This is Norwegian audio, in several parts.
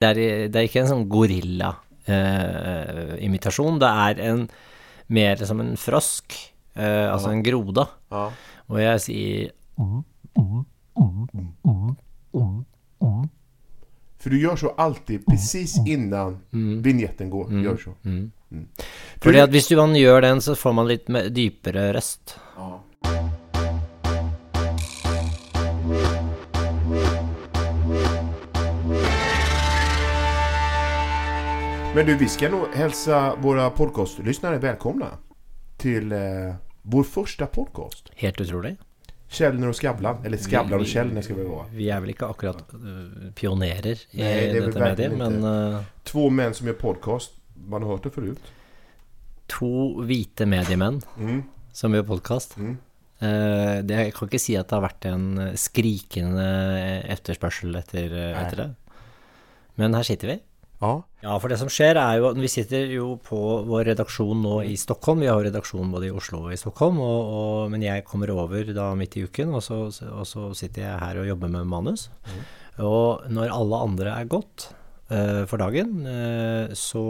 Det er, det er ikke en sånn gorilla-imitasjon. det er en mer som en frosk, eh, altså en grode. Ja. Og jeg sier For du gjør så alltid precis innan vignetten går. Gör så. Mm. Fordi at hvis du man gjør den, så får man litt dypere røst. Ja. Men du, vi ska nog hälsa våra podcastlyssnare välkomna till eh, vår första podcast. Helt utrolig. Kjellner og Skavlan. Eller Skavlan og Kjellner skal vi være. Vi er vel ikke akkurat uh, pionerer i Nei, det er vel dette mediet, men uh, Två män som gör podcast. Man har hørt det förut. to hvite mediemenn Mm. som gjør podkast. Mm. det, jeg kan ikke si at det har vært en øh, skrikende etterspørsel etter, etter det. Men her sitter vi. Ja. Ja, for det som skjer er jo at Vi sitter jo på vår redaksjon nå i Stockholm. Vi har jo redaksjon både i Oslo og i Stockholm. Og, og, men jeg kommer over da midt i uken, og så, og så sitter jeg her og jobber med manus. Og når alle andre er gått uh, for dagen, uh, så,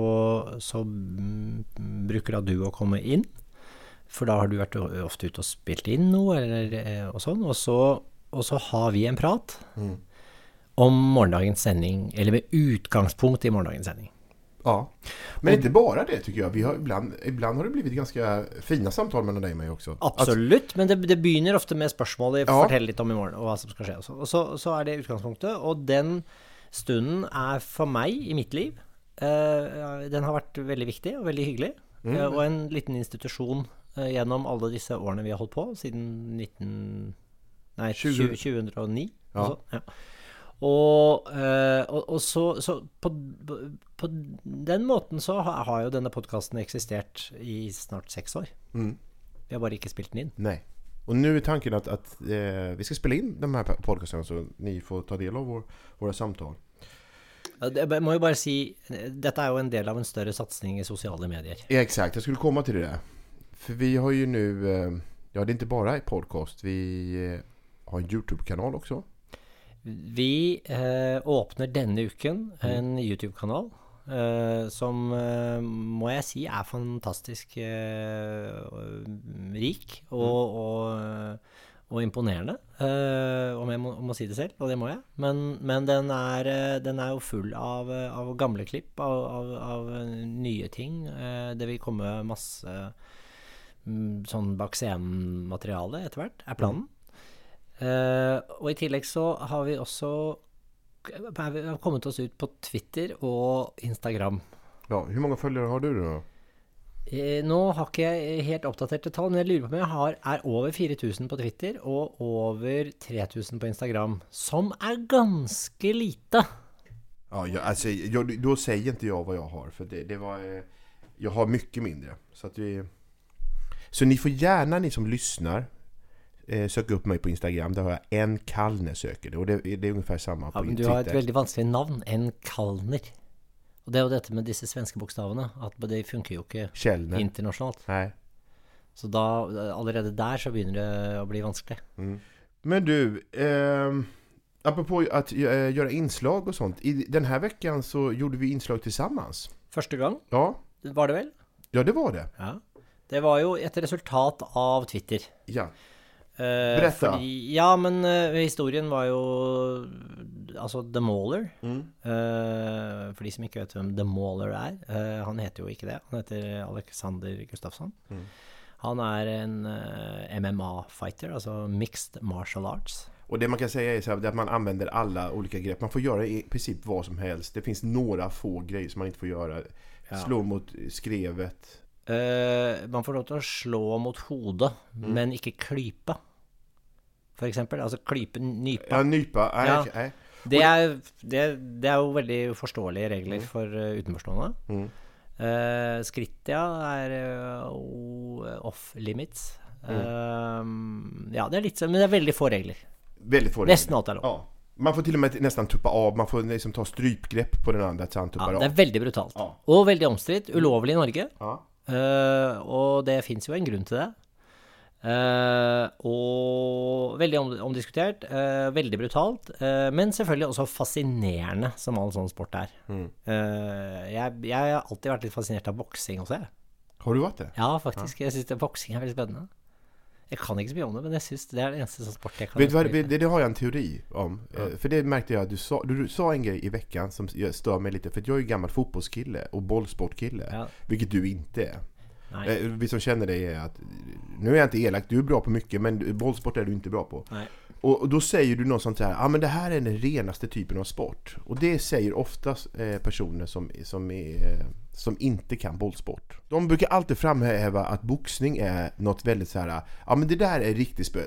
så mm, bruker da du å komme inn. For da har du vært ofte ute og spilt inn noe, eller, eh, og sånn. Og så, og så har vi en prat om morgendagens sending, eller med utgangspunkt i morgendagens sending. ja. Men inte bara det tycker jag. Vi har ibland, ibland har det blivit ganska fina samtal mellan dig och mig också. Absolutt, men det, det begynner ofte med spørsmålet Ja. 'fortell litt om i morgen', og hva som skal skje. Og så, og så, så er det utgangspunktet, og den stunden er for meg i mitt liv uh, Den har vært veldig viktig og veldig hyggelig, Uh, og en liten institusjon uh, gjennom alle disse årene vi har holdt på, siden 19... Nei, 20 20, 2009. Ja. og så, ja. Og, eh, og, og så, så på, på den måten så har, har jo denne podkasten eksistert i snart seks år. Mm. Vi har bare ikke spilt den inn. Nei. Og nå er tanken at, at eh, vi skal spille inn de her podkastene, så ni får ta del av vår, våre samtaler. Jeg må jo bare si Dette er jo en del av en større satsing i sosiale medier. Ja, exakt, Jeg skulle komme til det For vi har jo nå eh, ja det er ikke bare en podcast, vi eh, har en YouTube-kanal också. Vi eh, åpner denne uken en YouTube-kanal eh, som eh, må jeg si er fantastisk eh, rik og, og, og imponerende. Eh, om jeg må, må si det selv, og det må jeg. Men, men den, er, eh, den er jo full av, eh, av gamle klipp, av, av, av nye ting. Eh, det vil komme masse mm, sånn bak scenen-materiale etter hvert, er planen. Eh, og i tillegg så har vi også vi- har kommet oss ut på Twitter og Instagram. Ja, Hvor mange følgere har du da? Eh, nå har ikke jeg helt oppdaterte tall, men jeg lurer på om jeg har, er over 4000 på Twitter og over 3000 på Instagram. Som er ganske lite. Ja, jeg, altså, jeg, da sier ikke jeg hva jeg har for det, det var, Jeg har mye mindre. Så, vi, så ni får gjerne, ni som lyssnar, eh, söka opp meg på Instagram. Da har jeg en Kalner det och det, det er ungefär samma Ja, på men du har et veldig vanskelig navn. En Kalner. Og det er jo dette med disse svenske bokstavene. At det funker jo ikke Kjellene. internasjonalt. Nei. Så da, allerede der så begynner det å bli vanskelig. Men du, eh, apropå att eh, innslag og och sånt. I denne här veckan så gjorde vi innslag tillsammans. Første gang Ja, var det vel? ja det var det. Ja. Det var jo et resultat av Twitter. Ja. Eh, Berätta. Fordi, ja, men eh, historien var jo Altså The Mauler. eh, for de som ikke vet hvem The Mauler er. han heter jo ikke det. Han heter Alexander Gustafsson. Han er en MMA-fighter, altså mixed martial arts. Och det man kan säga är så här, att man använder alla olika grepp. Man får göra i princip vad som helst. Det finns några få grejer som man inte får göra. Slå mot skrevet. Uh, man får lov til å slå mot hodet, men ikke klype. For eksempel. Altså klype, nype. Ja, nypa. Nej, Ja. okej. Det er, det, det er jo veldig forståelige regler for uh, utenforstående. Mm. Uh, skritt, ja, er uh, off limits. Eh, ja, det er litt sånn, men det er veldig få regler. Veldig få regler. Nesten alt er lov. Ja. Man får til og med nesten tuppa av. Man får liksom ta strypgrepp på den andre. Ja, det er veldig brutalt. Ja. Og veldig omstridt. Ulovlig i Norge. Ja. Uh, og det fins jo en grunn til det. Eh, og veldig om, omdiskutert, uh, veldig brutalt, uh, men selvfølgelig også fascinerende, som all sånn sport er. Eh, jeg, jeg har alltid vært litt fascinert av boksing også, jeg. Har du vært det? Ja, faktisk. Jeg syns boksing er veldig spennende. Jeg kan ikke så mye om det, men jeg syns det er det eneste sånn sport jeg kan. Vet hva, det, det har jeg en teori om. Eh, For det merket jeg at du sa, du, du sa en grej i uka som stør meg litt. For jeg er jo gammel fotballkille og bollsportkille. Ja. Vilket du ikke är. Eh, vi som känner dig är att, nu är jag inte elak, du är bra på mycket men bollsport är du inte bra på. Nei. Och, och då säger du något sånt här, ja ah, men det här är den renaste typen av sport. Och det säger oftast eh, personer som, som, är, eh, som inte kan bollsport. De brukar alltid framhäva att boxning är något väldigt så här, ja men det där är riktigt spö,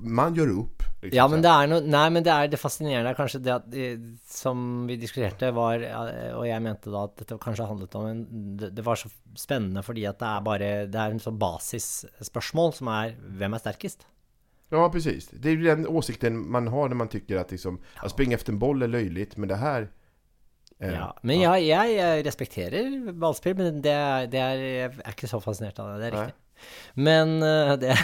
man gör upp. liksom Ja, men det er noe nej men det är det fascinerende kanske det att, eh, Som vi diskuterade var och Og jeg mente da at dette kanskje handlet om en Det, det var så spennende fordi att det er bara, Det är en sån basisspørsmål som er Hvem er sterkest? Ja, precis. Det är ju den åsikten man har när man tycker att liksom, att springa efter en boll är löjligt, men det här... eh, Ja, men jeg, jeg, jeg respekterer ballspill, men det, det er, jeg er ikke så fascinert av det. Det er Nei. riktig. Men eh, det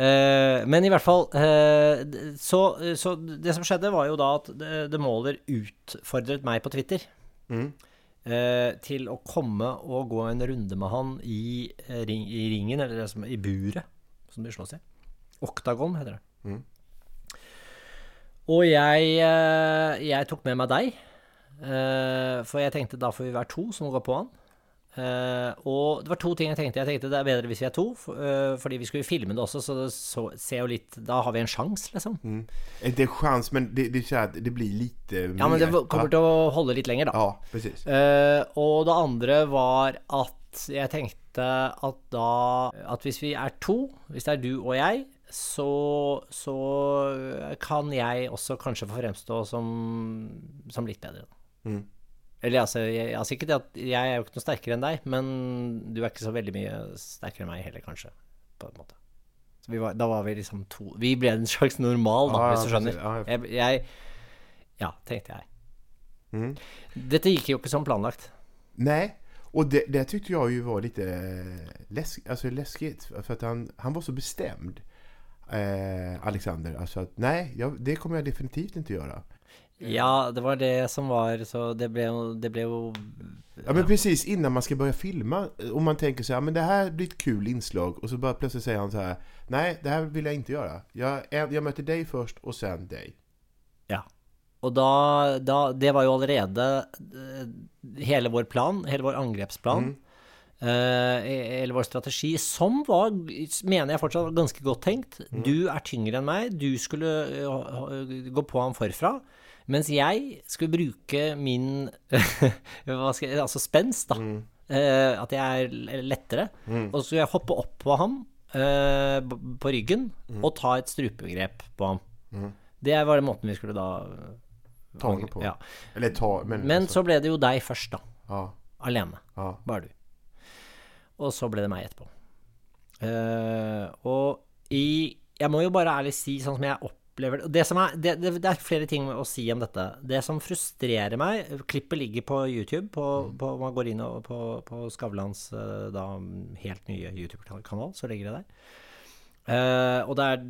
eh, Men i hvert fall eh, så, så det som skjedde, var jo da at The måler Mauler utfordret meg på Twitter Mm. til å komme og gå en runde med han i ringen, eller i buret, som de slåss i. Oktagon heter det. Mm. Og jeg, eh, jeg tok med meg deg, eh, for jeg tenkte da får vi være to som går på han. Eh, og det var to ting jeg tenkte. Jeg tenkte det er bedre hvis vi er to, fordi vi skulle filme det også, så det så, ser jo litt Da har vi en sjanse, liksom. Mm. Inte en sjans men det, det, det blir lite Ja, men det kommer til å holde litt lenger, da. Ja. Og det andre var at jeg tenkte at da At hvis vi er to, hvis det er du og jeg, så, så kan jeg også kanskje få fremstå som, som litt bedre. Mm. Eller altså, jeg, altså ikke det at jeg er jo ikke noe sterkere enn deg, men du er ikke så veldig mye sterkere enn meg heller, kanskje. På en måte. Så vi var, da var vi liksom to Vi ble en slags normal, da, ja, hvis du skjønner. precis. Jeg- Jeg, jeg Ja, tenkte jeg. Mm. Dette gikk jo ikke som planlagt. Nej, och det, det tyckte jag ju var lite läsk, alltså läskigt. För att han, han var så bestämd. Eh, Alexander. Alltså att nej, jag, det kommer jag definitivt inte göra. Ja, det var det som var Så det ble det ble jo Ja men precis innan man ska börja filma och man tänker så här, men det här blir ett kul inslag och så bara plötsligt säger han så här, nej det här vill jag inte göra. Jag, jag möter dig först och sen dig. Ja. Og da, da Det var jo allerede eh, hele vår plan, hele vår angrepsplan. eh, eller vår strategi, som var, mener jeg fortsatt, ganske godt tenkt. Du er tyngre enn meg, du skulle eh, gå på ham forfra. Mens jeg skulle bruke min jeg, Altså spenst, da. Eh, at jeg er lettere. lettere. Og så skulle jeg hoppe opp på ham eh, på ryggen og ta et strupegrep på ham. Det var den måten vi skulle da Ta ham på. altså. Ja. Eller ta, men... Men så ble det jo deg først, da. Ah. Alene. Ah. Bare du. Og så ble det meg etterpå. Uh, og i Jeg må jo bare ærlig si, sånn som jeg opplever det, det, som er, det, det, det er flere ting å si om dette. Det som frustrerer meg Klippet ligger på YouTube. På, på, man går inn og, på, på Skavlans eh, da, helt nye YouTube-kanal, så ligger det der. Uh, og det er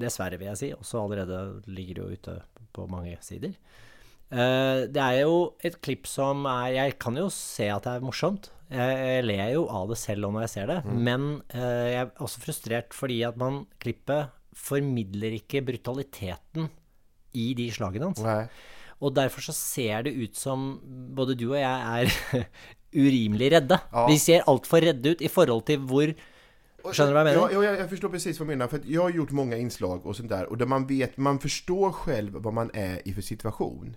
dessverre, vil jeg si, også allerede ligger det jo ute på mange sider. Uh, det er jo et klipp som er Jeg kan jo se at det er morsomt. Jeg, jeg ler jo av det selv om når jeg ser det, men eh, jeg er også frustrert fordi at man klippet formidler ikke brutaliteten i de slagene hans. Nei. Og derfor så ser det ut som både du og jeg er urimelig redde. Ja. Vi ser altfor redde ut i forhold til hvor Skjønner du hva jeg mener? Ja, ja, jeg forstår förstår precis vad du mener. För jeg jag har gjort många inslag och sånt där. Och där man vet, man förstår själv vad man är i för situation.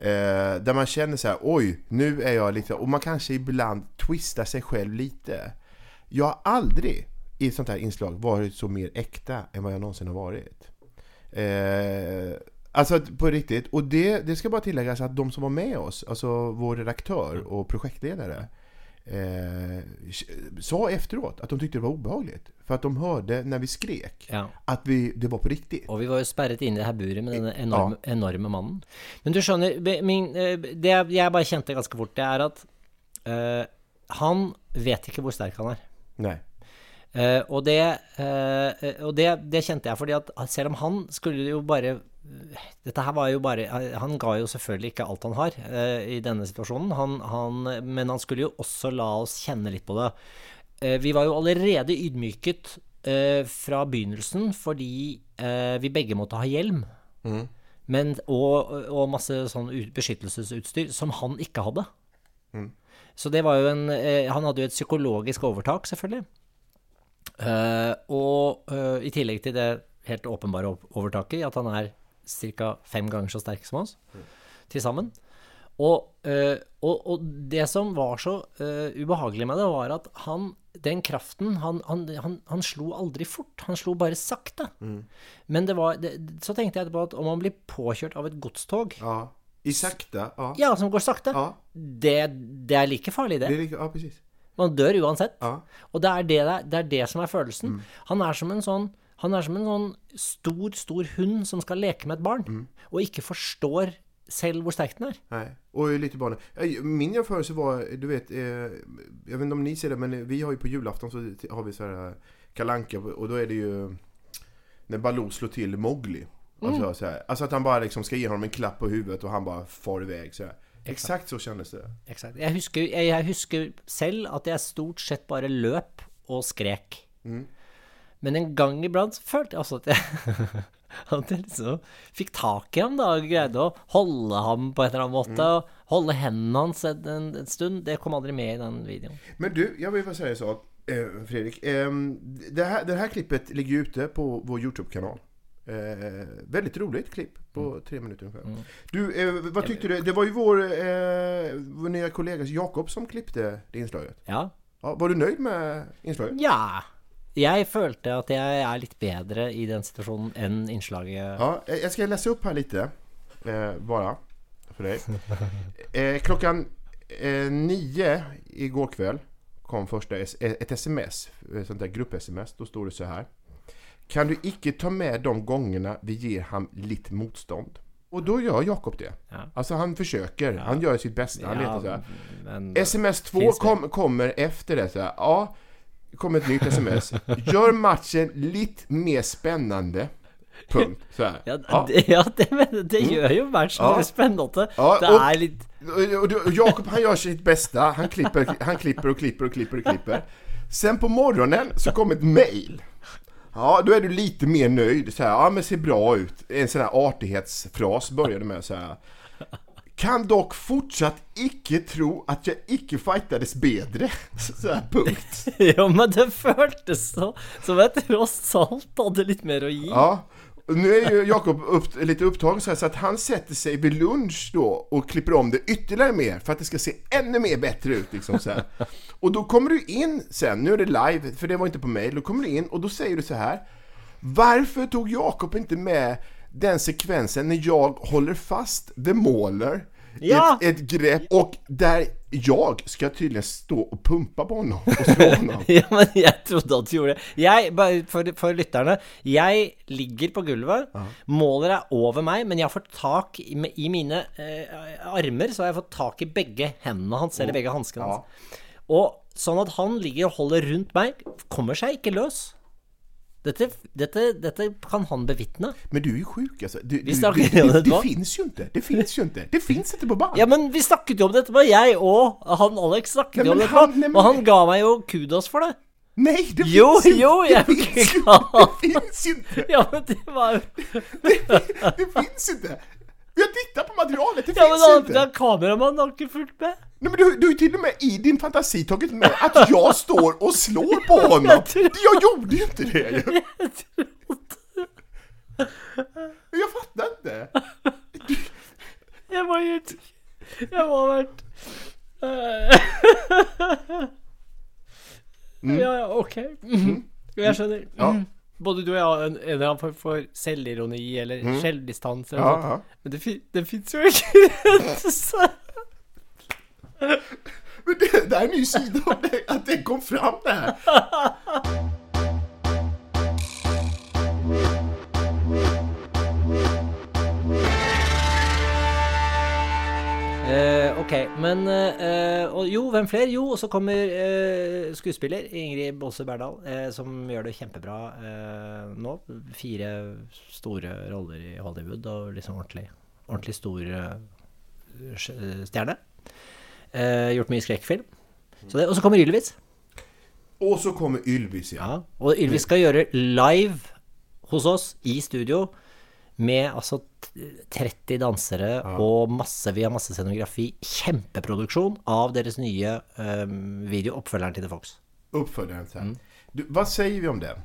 Eh, där man känner så här, oj, nu är jag lite... Och man kanske ibland twistar sig själv lite. Jag har aldrig i ett sånt här inslag varit så mer äkta än vad jag någonsin har varit. Eh, alltså på riktigt. Och det, det ska bara tilläggas att de som var med oss, alltså vår redaktör och projektledare, eh, sa efteråt att de tyckte det var obehagligt. För att de hörde när vi skrek Ja. att vi, det var på riktigt. Og vi var jo sperret inne i det her buret med denne enorme, enorme mannen. Men du skjønner, min, eh, det jeg bare kjente ganske fort, det er at uh, han vet ikke hvor sterk han er. Nei. Uh, og det, uh, og det, det kjente jeg fordi at selv om han skulle jo bare dette her var jo bare Han ga jo selvfølgelig ikke alt han har eh, i denne situasjonen, han, han, men han skulle jo også la oss kjenne litt på det. Eh, vi var jo allerede ydmyket eh, fra begynnelsen fordi eh, vi begge måtte ha hjelm. Mm. Men, og, og masse sånn beskyttelsesutstyr som han ikke hadde. Mm. Så det var jo en eh, Han hadde jo et psykologisk overtak, selvfølgelig. Eh, og i tillegg til det helt åpenbare overtaket at han er ca. fem ganger så sterk som oss til sammen. Og, eh, og, og det som var så eh, ubehagelig med det, var at han Den kraften han, han, han, han slo aldri fort, han slo bare sakte. Men det var det, Så tenkte jeg etterpå at om han blir påkjørt av et godstog, Ja. I sakte? ja. ja, som går sakte, Ja, det, det er like farlig, det det. like, ja precis. Man dør uansett. Ja. Og det er det, det er det som er følelsen. Han er som en sånn han er som en sånn stor, stor hund som skal leke med et barn, og ikke forstår selv hvor sterk den er. Nei. Og lite barn. barnet. Min jämförelse var, du vet, eh, Jeg vet ikke om ni ser det, men vi har jo på julafton så har vi så här kalanka og da er det jo Når Baloo slår til Mowgli. Mm. Altså, altså, at han bare liksom skal gi ham en klapp på huvudet og han bare far det Så Eksakt Exakt så kjennes det. Exakt. Jeg husker, jeg, jeg husker selv at jeg stort sett bare løp og skrek. Men en gang iblant så følte jeg også at jeg, at jeg liksom fikk tak i ham da, og greide å holde ham på et eller annet måte. og Holde hendene hans en, en, en stund. Det kom aldri med i den videoen. Men du, jeg vil bare si en sak. Eh, Fredrik, eh, det, her, det her klippet ligger ute på vår YouTube-kanal. Eh, väldigt roligt klipp på tre minuter ungefär. Du, eh, vad tyckte du? Det var ju vår, eh, vår nya kollega Jakob som klippte det inslaget. Ja. Ja, var du nöjd med inslaget? ja. Jeg følte at jeg er litt bedre i den situasjonen enn innslaget Ja, jeg skal lese opp her litt, lite. Eh, bare, for deg. Eh, klokken eh, nio går kveld kom första s- eh, ett sms. et sånt där grupp-sms. Då står det så här. Kan du ikke ta med de gångerna vi gir ham litt motstånd? Og da gjør Jakob det. Ja. Altså han försöker. Han gjør sitt beste. Han letar så här. men Sms 2 kom, kommer efter det. Så här. Ja, kommer ett nytt sms. Gör matchen lite mer spännande. Punkt. Så här. ja, Ja. det, ja, det, men det gjør jo matchen Ja. litt spennende. Ja, det Och, och, och Jakob han gör sitt bästa. Han klipper, han klipper och klipper och klipper och klipper. Sen på morgonen så kom ett mail. Ja, då är du lite mer nöjd. Så här, ja men ser bra ut. En sån här artighetsfras började med så här. Kan dock fortsatt ikke tro at jeg ikke fightades bedre. Så här, punkt. ja, men det føltes så som jeg tross alt hadde litt mer å gi. Ja. Nå Nu jo Jakob upp, litt opptatt, så, att han setter seg ved lunsj då og klipper om det ytterligere mer for at det skal se enda mer bättre ut. Liksom, så här. Och då kommer du inn sen, nå er det live, for det var ikke på mail, då kommer du inn, og da sier du så her Hvorfor tog Jakob ikke med den sekvensen när jag håller fast The Mauler Ja! ett, ett grepp och där jag ska tydligen stå och pumpa på honom och slå honom. Ja, men jeg trodde at du gjorde det. Jeg, bare for, for lytterne, jeg ligger på gulvet. Måler er over meg, men jeg har fått tak i, i mine eh, armer, så har jeg fått tak i begge hendene hans, eller begge hanskene hans. Og sånn at han ligger og holder rundt meg, kommer seg ikke løs. Dette, dette, dette kan han bevitne. Men du er jo sjuk altså. Du, du, snackar det, det, det, fins jo ikke. Det fins jo ikke. Det fins ikke på banen. Ja, men vi snakket jo om dette, jeg og han Alex snakket jo om det dette, han- nei, men- og han ga meg jo kudos for det. Nei, det Jo, ikke! jo, jeg det finns ju kan. Det. Ja, men var jo Det, det finns inte. Vi har titta på materialet. Det Ja, men ikke! kameramannen har ikke fulgt med. Nej, men du, du är ju till och med i din fantasi tagit med att jag står och slår på honom. Jag gjorde ju inte det ju. Jag fattar inte. Jeg var helt Jeg var vært Mm. Ja, ja, ok. Mhm. Jeg skjønner. Ja. Mhm. Både du og jeg har en, en eller annen form for selvironi eller selvdistanse. eller Ja, ja. Men det, det fins jo ikke Så- Men det, det er en ny side av det, at det kom fram det här. Eh, ok, Men eh, Og jo, hvem flere? Jo, og så kommer eh, skuespiller Ingrid Bolse Berdal, eh, som gjør det kjempebra eh, nå. Fire store roller i Hollywood, og liksom ordentlig, ordentlig stor stjerne. Eh, gjort mye skrekkfilm. Og så kommer Ylvis. Og så kommer Ylvis ja. Ja, og Ylvis skal gjøre live hos oss i studio med altså 30 dansere og masse, vi har masse scenografi. Kjempeproduksjon av deres nye um, video, oppfølgeren til The Fox. Oppfølgeren til mm. du, Hva sier vi om den?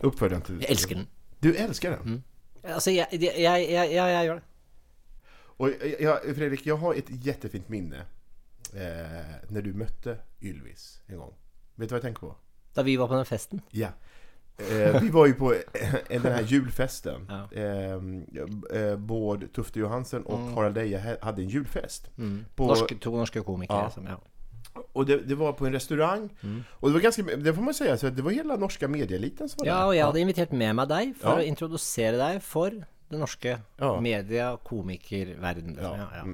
Oppfølgeren til Jeg elsker den. Du elsker den? Altså, jeg, jeg, jeg, jeg, gjør det. Og Fredrik, jeg har et kjempefint minne eh, Når du møtte Ylvis en gang. Vet du hva jeg tenker på? Da vi var på den festen. Ja. Eh, vi var jo på eh, den här julfesten. Ja. Eh, eh, både Tufte Johansen och Harald Eje hadde hade en julfest. På, Norske, to norske komikere Ja. som ja. Och det, det var på en restaurang. Og det var ganska, det får man säga, så det var hela norska medieeliten som var ja, där. og jeg hadde invitert med meg deg for Ja. å introdusere deg for den norske Ja. media- komikerverdenen. Ja. Ja, ja.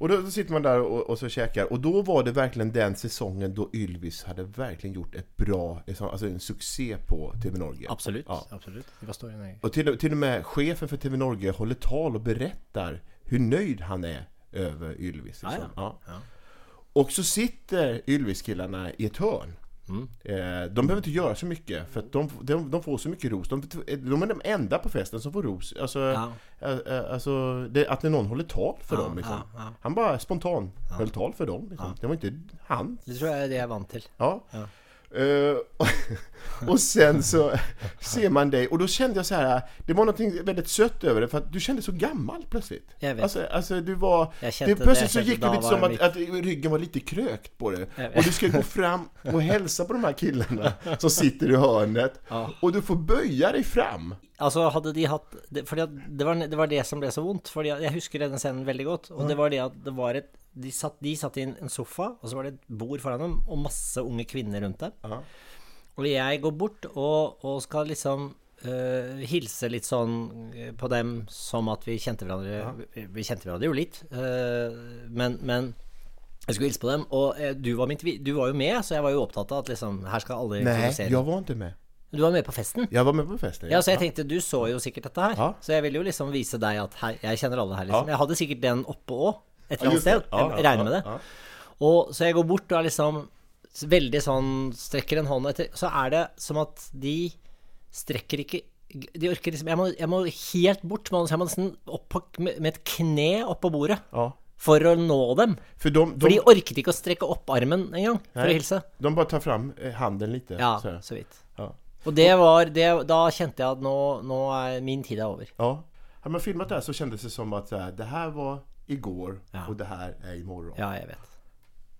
Och då, då sitter man där och, och så käkar och då var det verkligen den säsongen då Ylvis hade verkligen gjort ett bra, alltså en succé på TV Norge. Absolut, Ja. absolut. Det var storyn jeg. Och till, till och med chefen för TV Norge håller tal och berättar hur nöjd han är över Ylvis. Liksom. Ja. Ja. Och så sitter Ylvis-killarna i ett hörn. Mm. Eh, de behöver inte göra så mycket för att de, de, de får så mycket ros. De, de är de enda på festen som får ros. Alltså, Ja. eh, eh, alltså det, att någon håller tal för Ja, dem. Liksom. ja. Han bara spontan höll tal för dem. Liksom. Det var inte han. Det tror jeg er det jeg er vant til. Ja. Ja. Eh, och sen så ser man dig och då kände jag så här, det var något väldigt sött över det för att du kände så gammal plötsligt. Jag vet. Alltså, alltså du var, Jag kände det, plötsligt det, så jag gick det lite som att, att ryggen var lite krökt på det. Jag. Och du ska gå fram och hälsa på de här killarna som sitter i hörnet. Ja. Och du får böja dig fram. Altså, hadde de hatt det, fordi det, var, det var det som ble så vondt. Fordi Jeg husker denne scenen veldig godt. Og det var det at det var et De satt, de satt i en, sofa, og så var det et bord foran dem, og masse unge kvinner rundt dem. Ja. Og jeg går bort og, og skal liksom uh, hilse litt sånn øh, på dem som at vi kjente hverandre vi, vi kjente hverandre jo litt, uh, men, men jeg skulle hilse på dem. Og du var, mitt, du var jo med, så jeg var jo opptatt av at liksom Her skal alle Nei, jeg var ikke med. Du var med på festen? Jeg var med på festen. Ja, så jeg tenkte, du så jo sikkert dette her. Ja. Så jeg ville jo liksom vise deg at her, jeg kjenner alle her, liksom. Jeg hadde sikkert den oppe òg, et eller annet sted. Jeg regner med det. Og så jeg går bort og er liksom veldig sånn Strekker en hånd etter Så er det som at de strekker ikke De orker liksom Jeg må, jeg må helt bort. Jeg må nesten opp på, med, med et kne oppå bordet Ja. for å nå dem. For de, For de, de orket ikke å strekke opp armen engang for Nei, å hilse. de bare tar fram eh, handen litt. Ja, så så vidt. Og det var det, Da kjente jeg at nå, nå er min tid er over. Ja. Har man filmet det her så kjentes det som at det her var igår Ja. og det her er i imorgon. Ja, jeg vet.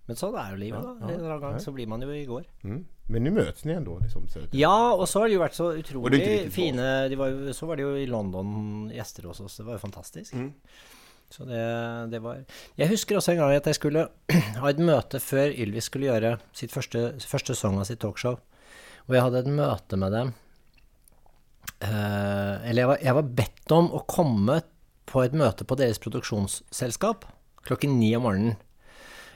Men sånn er jo livet, da. En eller annen gang så blir man jo i går. Mm. Men nu möts ni ändå. Liksom. Ja, og så har det jo vært så utrolig fine var jo, Så var det jo i London gjester hos oss. Det var jo fantastisk. Mm. Så det, det var Jeg husker også en gang at jeg skulle ha et møte før Ylvis skulle gjøre sitt første, første sesong av sitt talkshow. Og jeg hadde et møte med dem. Eh, eller jeg var, jeg var bedt om å komme på et møte på deres produksjonsselskap klokken ni om morgenen.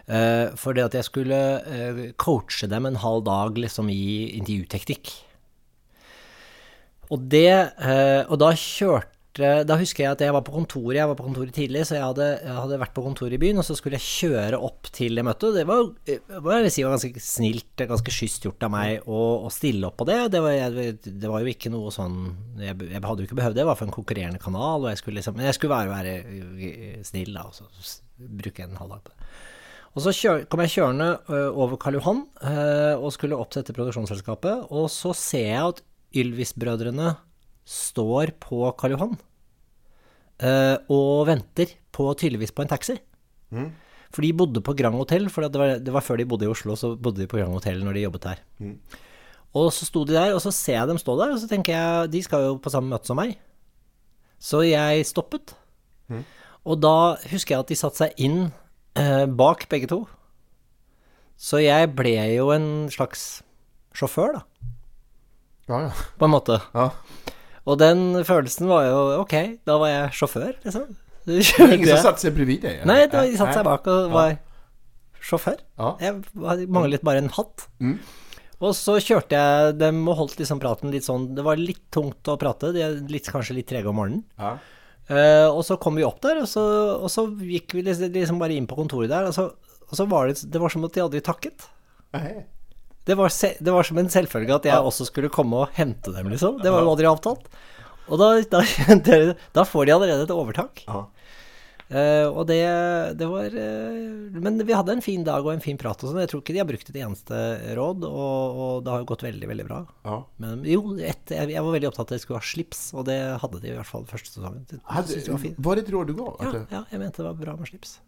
Eh, for det at jeg skulle eh, coache dem en halv dag liksom i intervjuteknikk. Og det eh, Og da kjørte Da husker jeg at jeg var på kontoret. Jeg var på kontoret tidlig, så jeg hadde, jeg hadde vært på kontoret i byen, og så skulle jeg kjøre opp til det møtet. Det var, eh, jeg si, var ganske snilt, ganske skyst gjort av meg å, å stille opp på det. Det var, jeg, det var jo ikke noe sånn Jeg, jeg hadde jo ikke behøvd det, det var for en konkurrerende kanal, og skulle liksom Men jeg skulle være, være snill, da, og så bruke en halv dag på det. Og så kjør, kom jeg kjørende over Karl Johan og skulle opp til dette produksjonsselskapet, og så ser jeg at Ylvis-brødrene står på Karl Johan ø, og venter på tydeligvis på en taxi. For de bodde på Grand Hotel, for det var, det var før de bodde i Oslo, så bodde de på Grand Hotel når de jobbet her. Og så sto de der, og så ser jeg dem stå der, og så tenker jeg de skal jo på samme møte som meg. Så jeg stoppet. Og da husker jeg at de satte seg inn eh, bak begge to. Så jeg ble jo en slags sjåfør, da, Ja, ja. på en måte. ja. Og den følelsen var jo ok, da var jeg sjåfør, liksom. Ingen som satte seg bredvid deg? Nei, de satte seg bak og var sjåfør. Jeg manglet bare en hatt. Mm. Og så kjørte jeg dem og holdt liksom praten litt sånn Det var litt tungt å prate, de er litt, kanskje litt trege om morgenen. Ja. Uh, og så kom vi opp der, og så, og så gikk vi liksom, liksom bare inn på kontoret der, og så, og så var det Det var som at de aldri takket. Nej. Det var, det var som en selvfølge at jeg også skulle komme og hente dem, liksom. Det var jo aldri avtalt. Og da, da, da får de allerede et overtak. Ja. Eh, og det, det var uh, Men vi hadde en fin dag og en fin prat og sånn. Jeg tror ikke de har brukt et eneste råd, og, og det har jo gått veldig, veldig bra. Ja. Men jo, et, jeg, jeg var veldig opptatt av at de skulle ha slips, og det hadde de i hvert fall første sesongen. Jeg det var var det et råd du ga? Ja, ja, jeg mente det var bra med slips.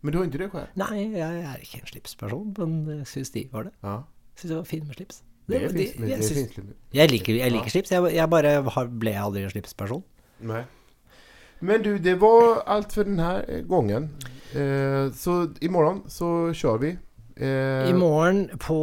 Men du har ikke det själv? Nei, jeg er ikke en slipsperson, men jeg syns de var det. Ja. Syns det var fint med slips. Det, Det- det- jeg. Jeg liker, jeg liker slips, jeg, jeg bare har, ble aldri en slipsperson. Nei. Men du, det var alt for denne gangen. eh, så i så imorgon så kjører vi. Eh, I morgen på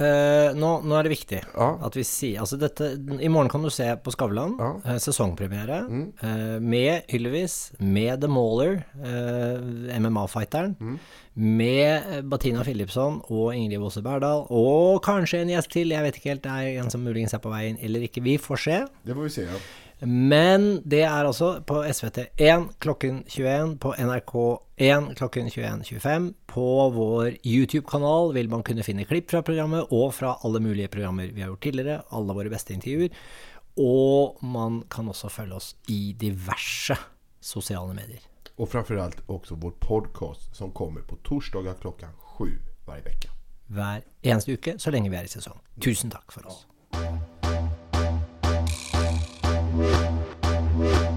eh, nå, nå er det viktig Ja. at vi sier Altså dette I morgen kan du se på Skavlan, Ja. eh, sesongpremiere, Mm. eh, med Ylvis, med The Mauler, eh, MMA-fighteren, Mm. med Batina Philipsson og Ingrid Wosse Berdal, og kanskje en gjest til, jeg vet ikke helt, det er en som muligens er på vei inn eller ikke, vi får se. Det får vi se. Ja. Men det er altså på SVT1 klokken 21, på NRK1 klokken 21.25. På vår YouTube-kanal vil man kunne finne klipp fra programmet, og fra alle mulige programmer vi har gjort tidligere, alle våre beste intervjuer. Og man kan også følge oss i diverse sosiale medier. Og framfor alt også vår podcast som kommer på torsdager klokka sju hver uke. Hver eneste uke så lenge vi er i sesong. Tusen takk for oss. Música